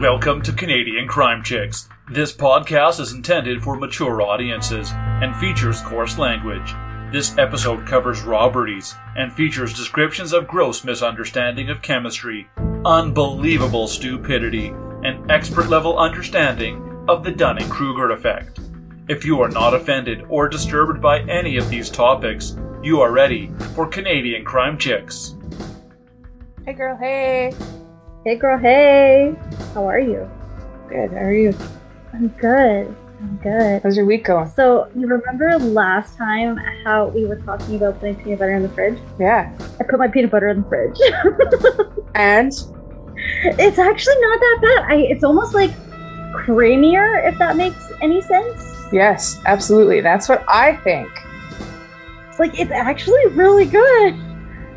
Welcome to Canadian Crime Chicks. This podcast is intended for mature audiences and features coarse language. This episode covers robberies and features descriptions of gross misunderstanding of chemistry, unbelievable stupidity, and expert level understanding of the Dunning Kruger effect. If you are not offended or disturbed by any of these topics, you are ready for Canadian Crime Chicks. Hey girl, hey. Hey girl, hey. How are you? Good, how are you? I'm good. I'm good. How's your week going? So you remember last time how we were talking about putting peanut butter in the fridge? Yeah. I put my peanut butter in the fridge. And it's actually not that bad. I it's almost like creamier, if that makes any sense. yes, absolutely. That's what I think. Like it's actually really good.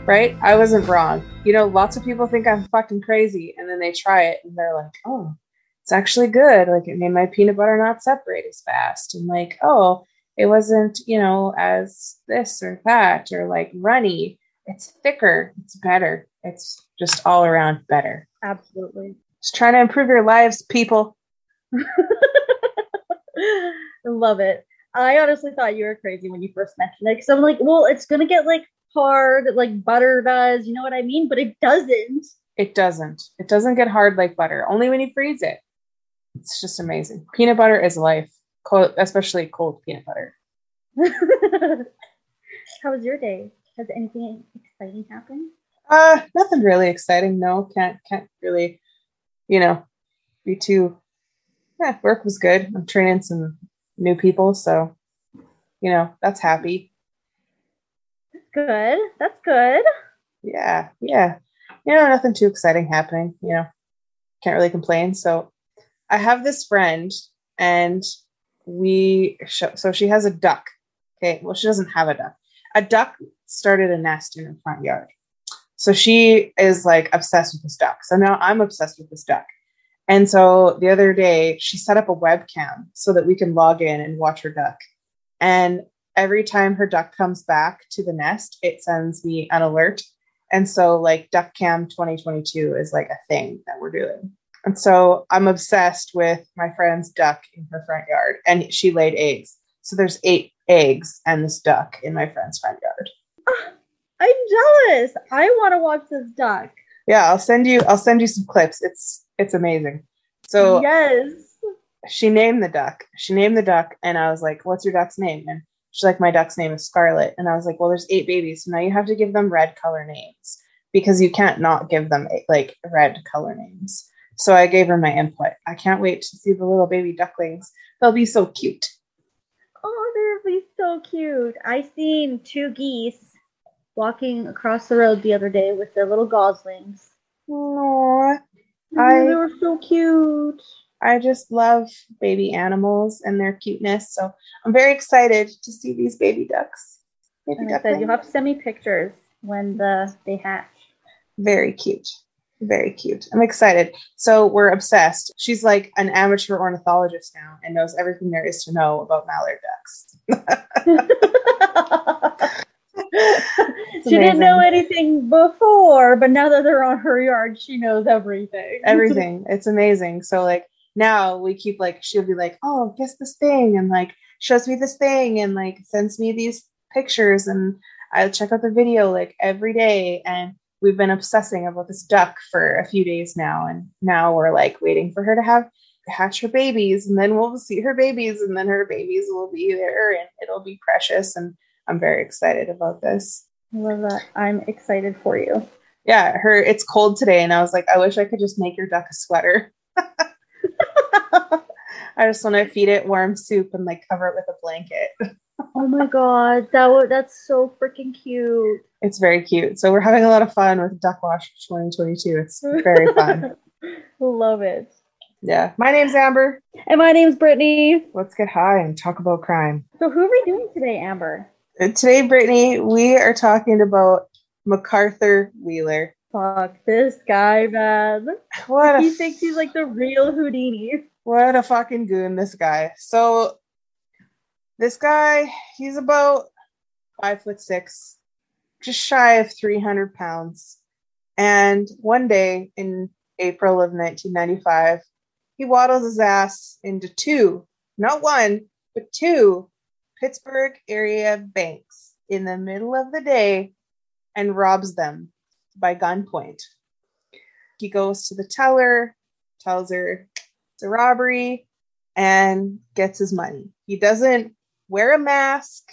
Right? I wasn't wrong. You know, lots of people think I'm fucking crazy and then they try it and they're like, oh, it's actually good. Like it made my peanut butter not separate as fast. And like, oh, it wasn't, you know, as this or that or like runny. It's thicker. It's better. It's just all around better. Absolutely. Just trying to improve your lives, people. Love it. I honestly thought you were crazy when you first mentioned it because I'm like, well, it's gonna get like hard, like butter does. You know what I mean? But it doesn't. It doesn't. It doesn't get hard like butter, only when you freeze it. It's just amazing. Peanut butter is life, cold, especially cold peanut butter. How was your day? Has anything exciting happened? Uh, nothing really exciting. No, can't can't really, you know, be too. Yeah, work was good. I'm training some new people, so you know that's happy. Good. That's good. Yeah, yeah. You know, nothing too exciting happening. You know, can't really complain. So, I have this friend, and we so she has a duck. Okay, well, she doesn't have a duck. A duck started a nest in her front yard. So she is like obsessed with this duck. So now I'm obsessed with this duck. And so the other day, she set up a webcam so that we can log in and watch her duck. And every time her duck comes back to the nest, it sends me an alert. And so, like, Duck Cam 2022 is like a thing that we're doing. And so I'm obsessed with my friend's duck in her front yard, and she laid eggs. So there's eight eggs and this duck in my friend's front yard. Ah, I'm jealous. I want to watch this duck. Yeah, I'll send you. I'll send you some clips. It's it's amazing. So yes. she named the duck. She named the duck, and I was like, "What's your duck's name?" And she's like, "My duck's name is Scarlet." And I was like, "Well, there's eight babies, so now you have to give them red color names because you can't not give them like red color names." So I gave her my input. I can't wait to see the little baby ducklings. They'll be so cute. Oh, they'll be so cute. I seen two geese walking across the road the other day with their little goslings. Aww. Oh, mm, I- they were so cute. I just love baby animals and their cuteness. So I'm very excited to see these baby ducks. Baby I said, you'll have to send me pictures when the they hatch. Very cute. Very cute. I'm excited. So we're obsessed. She's like an amateur ornithologist now and knows everything there is to know about mallard ducks. She didn't know anything before, but now that they're on her yard, she knows everything. everything. It's amazing. So like now we keep like she'll be like, oh, guess this thing, and like shows me this thing, and like sends me these pictures, and I check out the video like every day, and we've been obsessing about this duck for a few days now, and now we're like waiting for her to have hatch her babies, and then we'll see her babies, and then her babies will be there, and it'll be precious, and I'm very excited about this. I love that. I'm excited for you. Yeah, her it's cold today, and I was like, I wish I could just make your duck a sweater. I just want to feed it warm soup and like cover it with a blanket. oh my god, that would that's so freaking cute. It's very cute. So we're having a lot of fun with Duck Wash 2022. It's very fun. Love it. yeah. My name's Amber. And my name's Britany. Let's get high and talk about crime. So who are we doing today, Amber? Uh, today, Britany, we are talking about McArthur Wheeler. Fuck this guy, man. What He a thinks he's like the real Houdini. what a fucking goon this guy. So this guy, he's about five foot six, just shy of 300 pounds. And one day in April of 1995, he waddles his ass into two, not one, but two Pittsburgh area banks in the middle of the day and robs them by gunpoint. He goes to the teller, tells her it's a robbery, and gets his money. He doesn't wear a mask.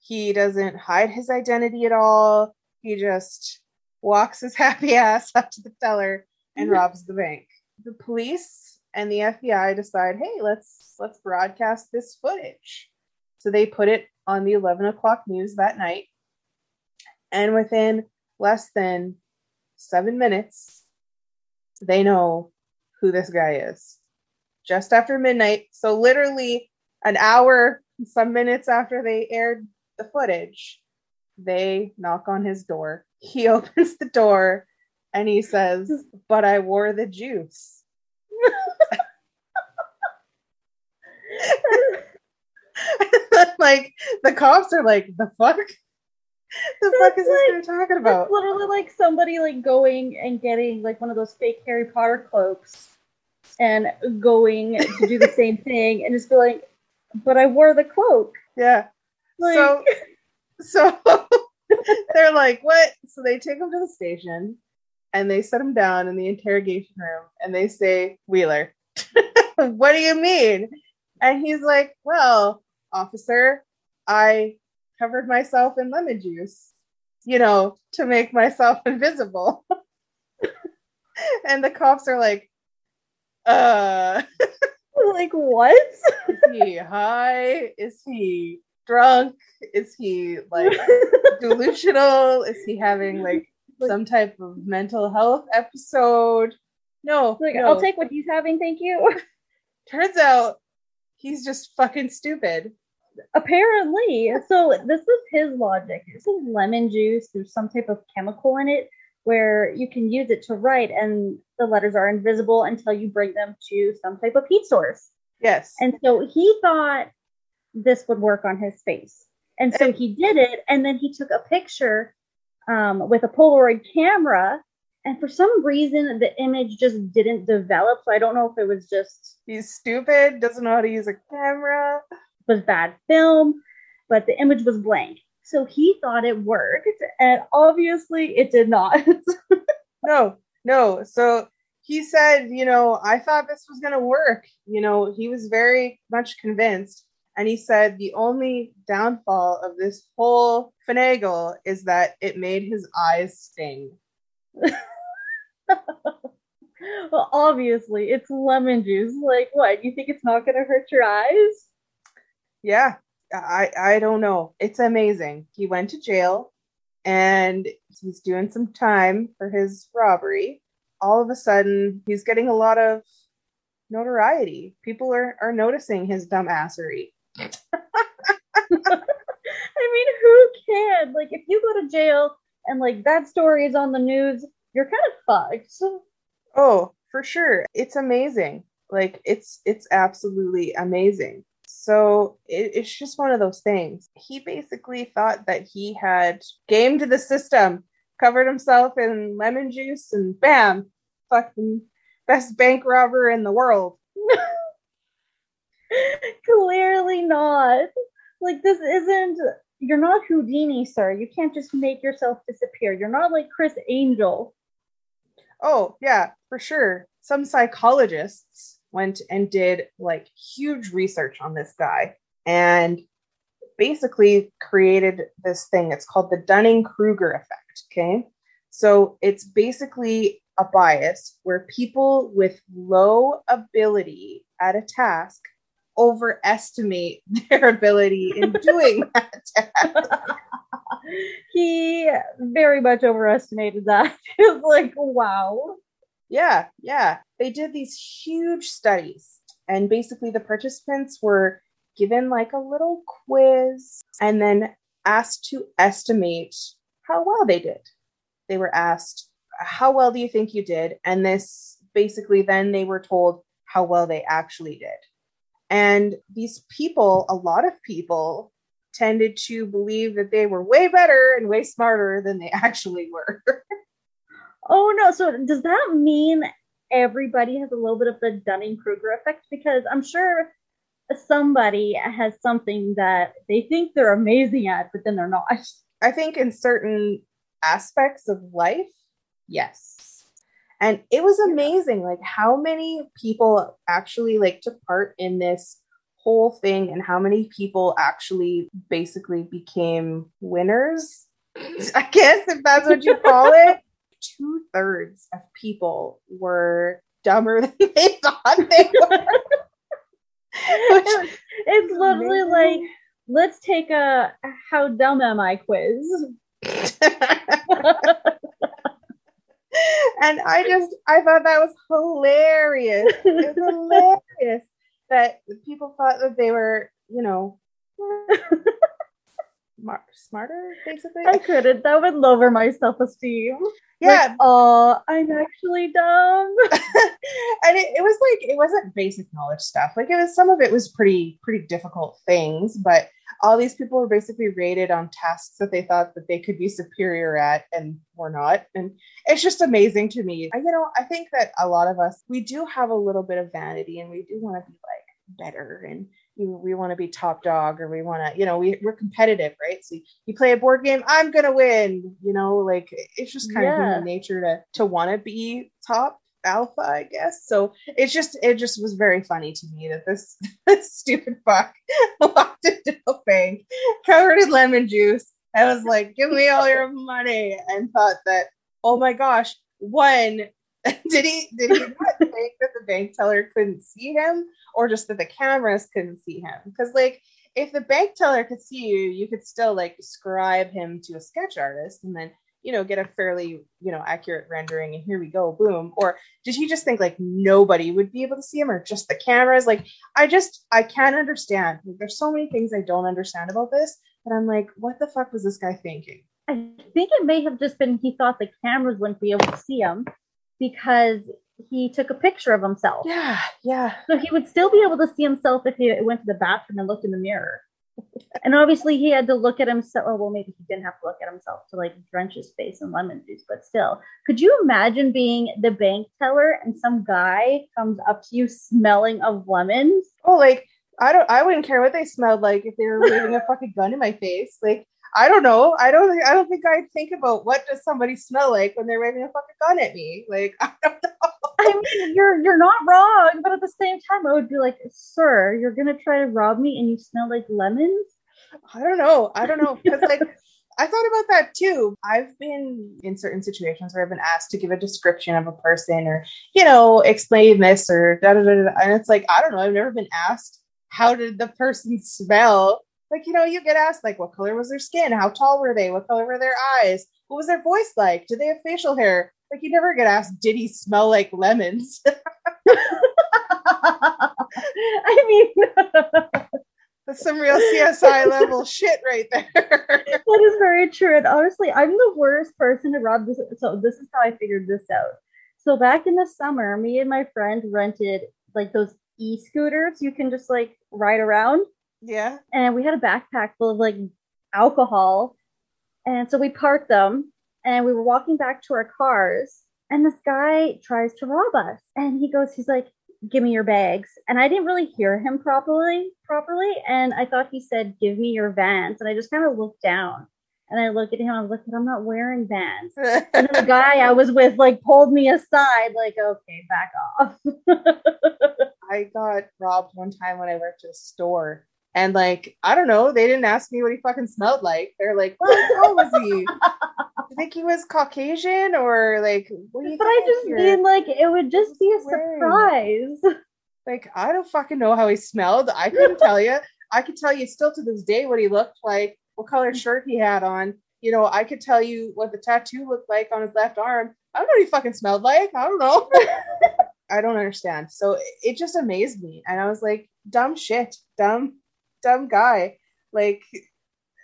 He doesn't hide his identity at all. He just walks his happy ass up to the teller and mm-hmm. robs the bank. The police and the FBI decide, hey, let's let's broadcast this footage. So they put it on the 11 o'clock news that night. And within less than seven minutes, they know who this guy is. Just after midnight. So literally an hour, some minutes after they aired the footage, they knock on his door. He opens the door and he says, But I wore the juice. like the cops are like, the fuck? The fuck is this like- guy talking about? It's literally like somebody like going and getting like one of those fake Harry Potter cloaks and going to do the same thing and just be like, but I wore the cloak. Yeah. Like, so so they're like, what? So they take him to the station and they set him down in the interrogation room and they say, Wheeler, what do you mean? And he's like, well, officer, I covered myself in lemon juice, you know, to make myself invisible. and the cops are like, uh, like what? is he high? Is he drunk? Is he like delusional? Is he having like some type of mental health episode? No, like no. I'll take what he's having, thank you. Turns out he's just fucking stupid. Apparently, so this is his logic. This is lemon juice. There's some type of chemical in it where you can use it to write, and the letters are invisible until you bring them to some type of heat source. Yes. And so he thought this would work on his face. And so he did it. And then he took a picture um, with a Polaroid camera. And for some reason, the image just didn't develop. So I don't know if it was just he's stupid, doesn't know how to use a camera. Was bad film, but the image was blank. So he thought it worked, and obviously it did not. No, no. So he said, you know, I thought this was going to work. You know, he was very much convinced. And he said the only downfall of this whole finagle is that it made his eyes sting. well, obviously it's lemon juice. Like, what? You think it's not going to hurt your eyes? Yeah, I I don't know. It's amazing. He went to jail and he's doing some time for his robbery. All of a sudden, he's getting a lot of notoriety. People are are noticing his dumbassery. I mean, who can? Like, if you go to jail and like that story is on the news, you're kind of fucked. Oh, for sure. It's amazing. Like it's it's absolutely amazing. So it, it's just one of those things. He basically thought that he had gamed the system, covered himself in lemon juice, and bam, fucking best bank robber in the world. Clearly not. Like, this isn't. You're not Houdini, sir. You can't just make yourself disappear. You're not like Criss Angel. Oh, yeah, for sure. Some psychologists went and did like huge research on this guy and basically created this thing. It's called the Dunning Kruger effect. Okay. So it's basically a bias where people with low ability at a task overestimate their ability in doing that task. He very much overestimated that. It's like, wow. Yeah, yeah. They did these huge studies, and basically, the participants were given like a little quiz and then asked to estimate how well they did. They were asked, How well do you think you did? And this basically, then they were told how well they actually did. And these people, a lot of people, tended to believe that they were way better and way smarter than they actually were. Oh no. So does that mean everybody has a little bit of the Dunning Kruger effect because I'm sure somebody has something that they think they're amazing at, but then they're not. I think in certain aspects of life, yes. And it was amazing, like how many people actually like took part in this whole thing and how many people actually basically became winners. I guess if that's what you call it. Two thirds of people were dumber than they thought they were. it's literally like let's take a how dumb am I quiz. and I just I thought that was hilarious. It's hilarious that people thought that they were, you know, smarter, basically. I couldn't. That would lower my self esteem. Yeah. Like, oh, I'm actually dumb. and it, it was like it wasn't basic knowledge stuff. Like it was some of it was pretty pretty difficult things, but all these people were basically rated on tasks that they thought that they could be superior at and were not. And it's just amazing to me. I, you know, I think that a lot of us we do have a little bit of vanity and we do want to be like better and you, we want to be top dog or we want to you know we, we're competitive right so you play a board game i'm gonna win you know like it's just kind yeah. of human nature to to want to be top alpha i guess so it's just it just was very funny to me that this, this stupid fuck walked into a bank covered in lemon juice i was like give me all your money and thought that oh my gosh one did he did he think that the bank teller couldn't see him or just that the cameras couldn't see him? Because like if the bank teller could see you you could still like describe him to a sketch artist and then you know get a fairly you know accurate rendering and here we go boom. Or did he just think like nobody would be able to see him or just the cameras? Like i just i can't understand. Like, there's so many things i don't understand about this but i'm like what the fuck was this guy thinking? I think it may have just been he thought the cameras wouldn't be able to see him because he took a picture of himself. Yeah, yeah. So he would still be able to see himself if he went to the bathroom and looked in the mirror. and obviously he had to look at himself. Oh, well, maybe he didn't have to look at himself to like drench his face in lemon juice, but still. Could you imagine being the bank teller and some guy comes up to you smelling of lemons? Oh, like I don't I wouldn't care what they smelled like if they were waving a fucking gun in my face. Like I don't know. I don't think I don't think I'd think about what does somebody smell like when they're waving a fucking gun at me. Like I don't know. I mean, you're you're not wrong, but at the same time, I would be like, "Sir, you're gonna try to rob me, and you smell like lemons." I don't know. I don't know because like I thought about that too. I've been in certain situations where I've been asked to give a description of a person, or you know, explain this or da da, da and it's like I don't know. I've never been asked how did the person smell like, you know, you get asked, like, what color was their skin? How tall were they? What color were their eyes? What was their voice like? Did they have facial hair? Like, you never get asked, did he smell like lemons? I mean, that's some real CSI level shit right there. that is very true. And honestly, I'm the worst person to rob this. So, this is how I figured this out. So, back in the summer, me and my friend rented like those e scooters you can just like ride around. Yeah. And we had a backpack full of like alcohol. And so we parked them and we were walking back to our cars. And this guy tries to rob us. And he goes, he's like, give me your bags. And I didn't really hear him properly, properly. And I thought he said, give me your vans. And I just kind of looked down and I looked at him. I was like, I'm not wearing vans. and then the guy I was with like pulled me aside, like, okay, back off. I got robbed one time when I worked at a store and like, I don't know, they didn't ask me what he fucking smelled like. They're like, what color was he? you think he was Caucasian or like what But I just here? mean like it would just be a surprise. Like, I don't fucking know how he smelled. I couldn't tell you. I could tell you still to this day what he looked like, what color shirt he had on. You know, I could tell you what the tattoo looked like on his left arm. I don't know what he fucking smelled like. I don't know. I don't understand. So it just amazed me. And I was like, dumb shit. Dumb dumb guy. Like,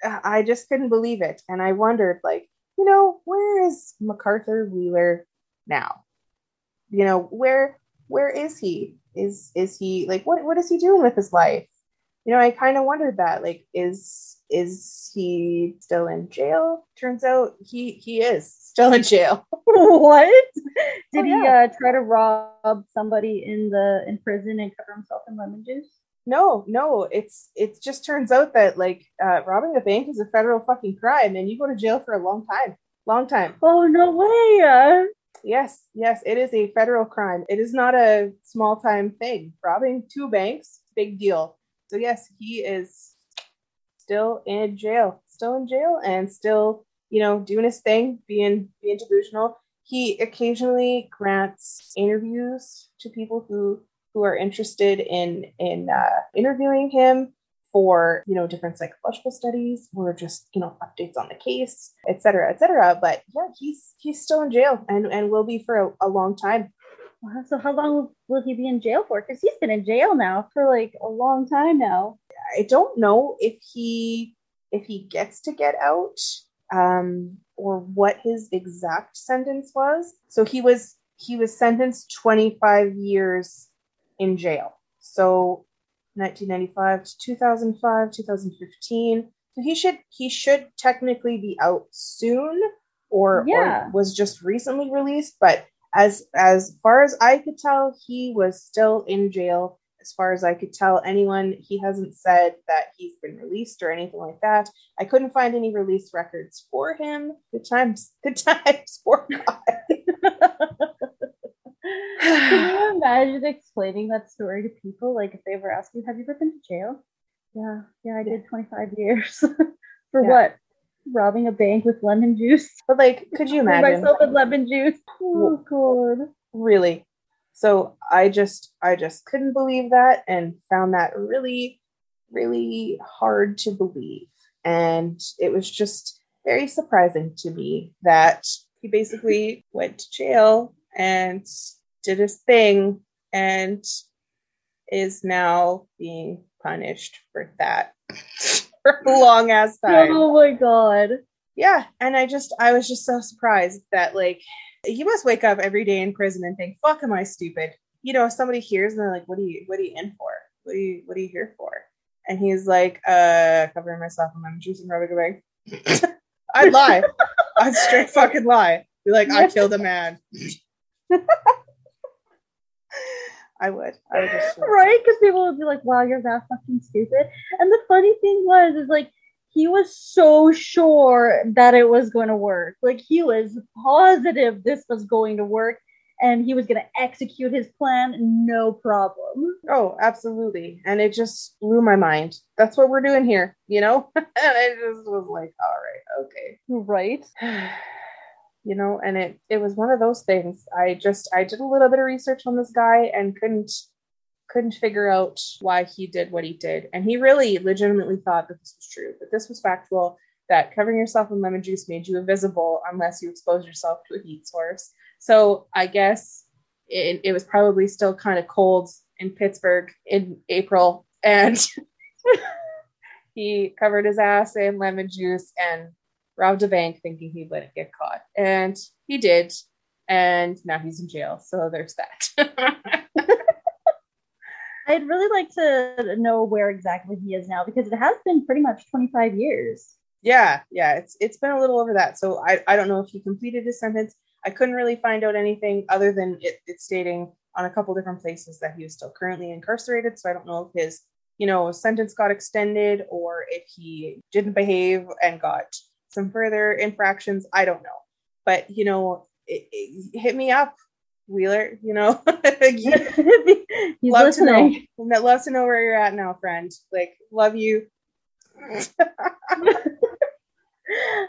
I just couldn't believe it. And I wondered, like, you know, where is McArthur Wheeler now? You know, where where is he? Is is he like what what is he doing with his life? You know, I kind of wondered that. Like, is is he still in jail? Turns out he he is still in jail. what? Did oh, yeah. he uh, try to rob somebody in the in prison and cover himself in lemon juice? No, no, it's it just turns out that like uh, robbing a bank is a federal fucking crime, and you go to jail for a long time, long time. Oh no way! Uh, Yes, yes, it is a federal crime. It is not a small time thing. Robbing two banks, big deal. So yes, he is still in jail, still in jail, and still, you know, doing his thing, being being delusional. He occasionally grants interviews to people who who are interested in in uh, interviewing him for you know different psychological studies or just you know updates on the case et cetera et cetera but yeah he's he's still in jail and and will be for a, a long time wow, so how long will he be in jail for? Because he's been in jail now for like a long time now. i don't know if he if he gets to get out um or what his exact sentence was so he was he was sentenced 25 years in jail. So 1995 to 2005 2015 so he should he should technically be out soon or, Yeah. or was just recently released but as as far as i could tell he was still in jail. As far as i could tell anyone he hasn't said that he's been released or anything like that. I couldn't find any release records for him. Good times good times for Can you imagine explaining that story to people? Like if they ever ask you, "Have you ever been to jail?" Yeah, yeah, I did 25 years for Yeah. what? Robbing a bank with lemon juice. but like could you imagine myself with lemon juice. Oh god. really so i just i just couldn't believe that and found that really really hard to believe and it was just very surprising to me that he basically went to jail and did his thing and is now being punished for that for a long ass time. Oh my god. yeah and i just i was just so surprised that like you must wake up every day in prison and think fuck am i stupid? You know if somebody hears and they're like what are you what are you in for? What are you what are you here for? And he's like uh covering myself in lemon juice and rubbing away i'd lie. I'd straight fucking lie. Be like i killed a man i would i would just right? Because people would be like, "Wow, you're that fucking stupid." And the funny thing was, is like he was so sure that it was going to work. Like he was positive this was going to work, and he was going to execute his plan, no problem. Oh, absolutely. And it just blew my mind. That's what we're doing here, you know? and I just was like, all right, okay. Right? you know, and it it was one of those things. I just I did a little bit of research on this guy and couldn't couldn't figure out why he did what he did. And he really legitimately thought that this was true, that this was factual, that covering yourself in lemon juice made you invisible unless you exposed yourself to a heat source. So I guess it, it was probably still kind of cold in Pittsburgh in April, and he covered his ass in lemon juice and robbed a bank thinking he wouldn't get caught. And he did. And now he's in jail. So there's that. I'd really like to know where exactly he is now because it has been pretty much 25 years. yeah, yeah, it's it's been a little over that. So I, I don't know if he completed his sentence. I couldn't really find out anything other than it, it stating on a couple different places that he was still currently incarcerated. So I don't know if his, you know, sentence got extended or if he didn't behave and got some further infractions. I don't know. But you know, it, it, hit me up, Wheeler. You know, love listening. to know. Love to know where you're at now, friend. Like, love you.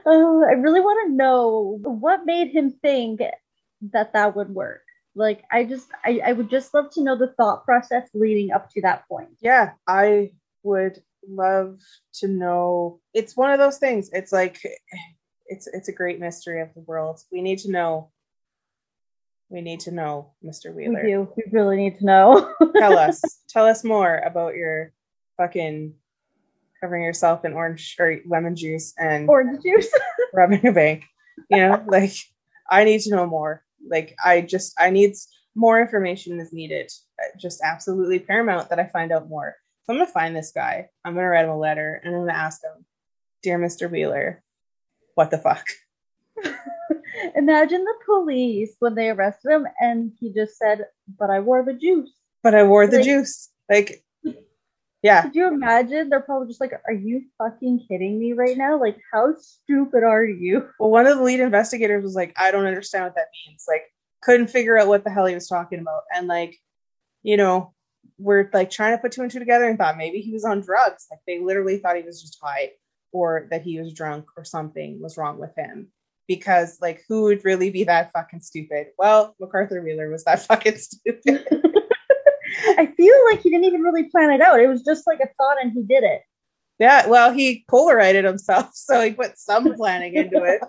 Oh, I really want to know what made him think that that would work. Like, I just, I, I would just love to know the thought process leading up to that point. yeah, I would love to know. It's one of those things. It's like it's it's a great mystery of the world. We need to know. We need to know, Mr. We Wheeler. do. We really need to know. Tell us. Tell us more about your fucking covering yourself in orange or lemon juice and Orange juice. robbing a bank. You know, like I need to know more. Like I just I need more information is needed. Just absolutely paramount that I find out more. So I'm gonna find this guy. I'm gonna write him a letter and I'm gonna ask him, dear Mr. Wheeler, what the fuck? Imagine the police when they arrested him and he just said, But I wore the juice. But I wore the Like- juice. Like, yeah. Could you imagine? They're probably just like, Are you fucking kidding me right now? Like, how stupid are you? Well, one of the lead investigators was like, I don't understand what that means. Like, couldn't figure out what the hell he was talking about. And like, you know, we're like trying to put two and two together and thought maybe he was on drugs. Like they literally thought he was just high or that he was drunk or something was wrong with him. Because like who would really be that fucking stupid? Well, McArthur Wheeler was that fucking stupid. I feel like he didn't even really plan it out. It was just like a thought and he did it. yeah, well, he polarized himself, so he put some planning into it.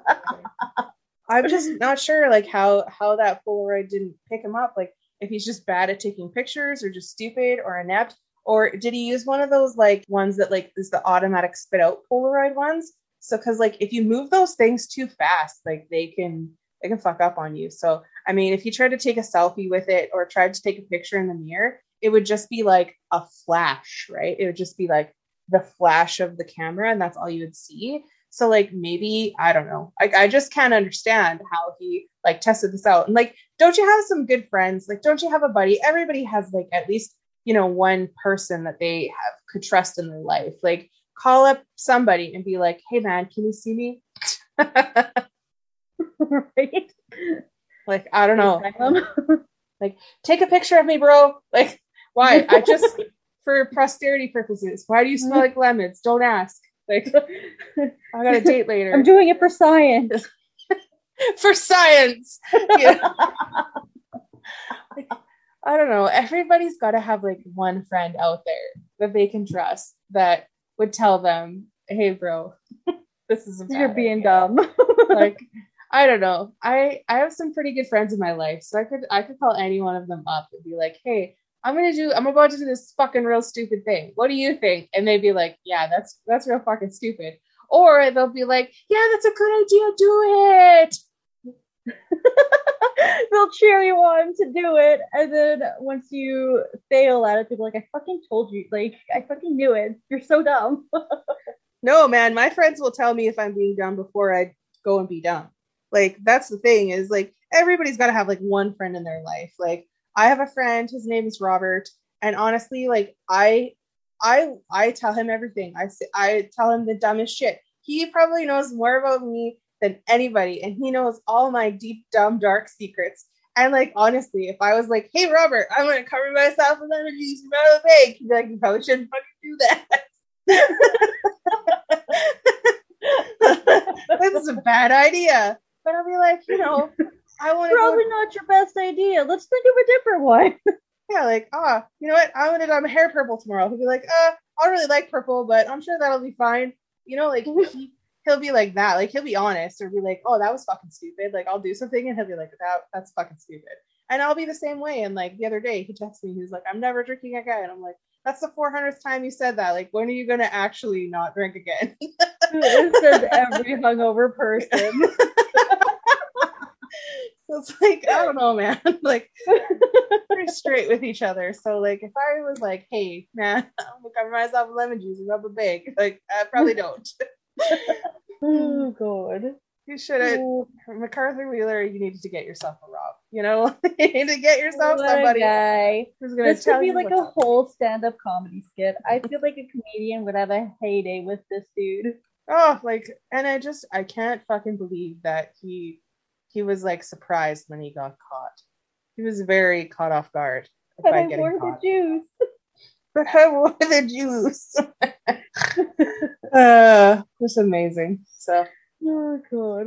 I'm just not sure like how how that Polaroid didn't pick him up. Like if he's just bad at taking pictures or just stupid or inept, or did he use one of those like ones that like is the automatic spit out Polaroid ones? So because like if you move those things too fast, like they can they can fuck up on you. So I mean, if he tried to take a selfie with it or tried to take a picture in the mirror, it would just be like a flash, right? It would just be like the flash of the camera, and that's all you would see. So like maybe I don't know. Like I just can't understand how he like tested this out. And like, don't you have some good friends? Like, don't you have a buddy? Everybody has like at least you know one person that they have could trust in their life. Like call up somebody and be like, hey man, can you see me? right? like I don't know. like Take a picture of me, bro. Like why? I just for posterity purposes. Why do you smell like lemons? Don't ask. Like I got a date later. I'm doing it for science. for science. Yeah. I don't know. Everybody's got to have like one friend out there that they can trust that would tell them, "Hey, bro, this is a You're being idea." dumb. like, I don't know. I I have some pretty good friends in my life, so I could I could call any one of them up and be like, "Hey, I'm gonna do. I'm about to do this fucking real stupid thing. What do you think?" And they'd be like, "Yeah, that's that's real fucking stupid." Or they'll be like, "Yeah, that's a good idea. Do it." They'll cheer you on to do it, and then once you fail at it, they'll be like, "I fucking told you! Like, I fucking knew it. You're so dumb." No, man, my friends will tell me if I'm being dumb before I go and be dumb. Like that's the thing is like everybody's got to have like one friend in their life. Like I have a friend, his name is Robert, and honestly, like I I I tell him everything. I say I tell him the dumbest shit. He probably knows more about me than anybody, and he knows all my deep, dumb, dark secrets. And like honestly, if I was like, "Hey, Robert, I'm gonna cover myself with energy from out of the bank," he'd be like, "You probably shouldn't fucking do that." this is a bad idea. But I'll be like, you know, I want to Probably go, not your best idea. Let's think of a different one. yeah, like, ah, you know what? I want to dye my hair purple tomorrow. He'll be like, uh, I don't really like purple, but I'm sure that'll be fine. You know, like he, he'll be like that. Like he'll be honest or be like, oh, that was fucking stupid. Like I'll do something and he'll be like, that that's fucking stupid. And I'll be the same way. And like the other day, he texted me. He was like, I'm never drinking again. And I'm like, that's the 400th time you said that. Like, when are you gonna actually not drink again? it says every hungover person. It's like, I don't know, man. like, pretty straight with each other. So, like, if I was like, hey, man, I'm gonna cover myself with lemon juice and rub a big, like, I probably don't. oh god. You should have, McArthur Wheeler, you needed to get yourself a Rob. You know, you need to get yourself What somebody guy. who's gonna This would be like a up. whole stand-up comedy skit. I feel like a comedian would have a heyday with this dude. Oh, like, and I just, I can't fucking believe that he, he was like surprised when he got caught. He was very caught off guard But by I getting wore the caught. juice. but I wore the juice. uh, it's amazing. So Oh god.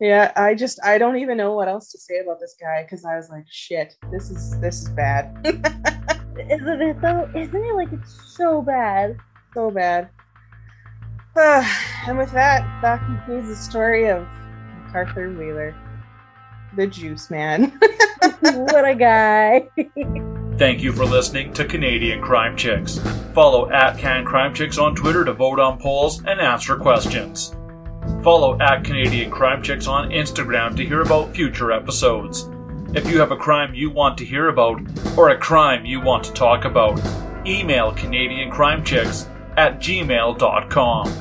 yeah, I just I don't even know what else to say about this guy because I was like, shit, this is this is bad, Isn't it though? Isn't it like it's so bad? so bad. Uh, and with that, that concludes the story of McArthur Wheeler, the Juice Man. what a guy. Thank you for listening to Canadian Crime Chicks. Follow at Can Crime Chicks on Twitter to vote on polls and answer questions. Follow at Canadian Crime Chicks on Instagram to hear about future episodes. If you have a crime you want to hear about or a crime you want to talk about, email Canadian Crime Chicks at gmail.com.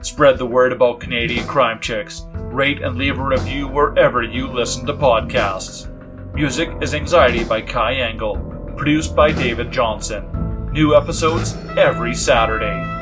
Spread the word about Canadian Crime Chicks. Rate and leave a review wherever you listen to podcasts. Music is Anxiety by Kai Engel, produced by David Johnson. New episodes every Saturday.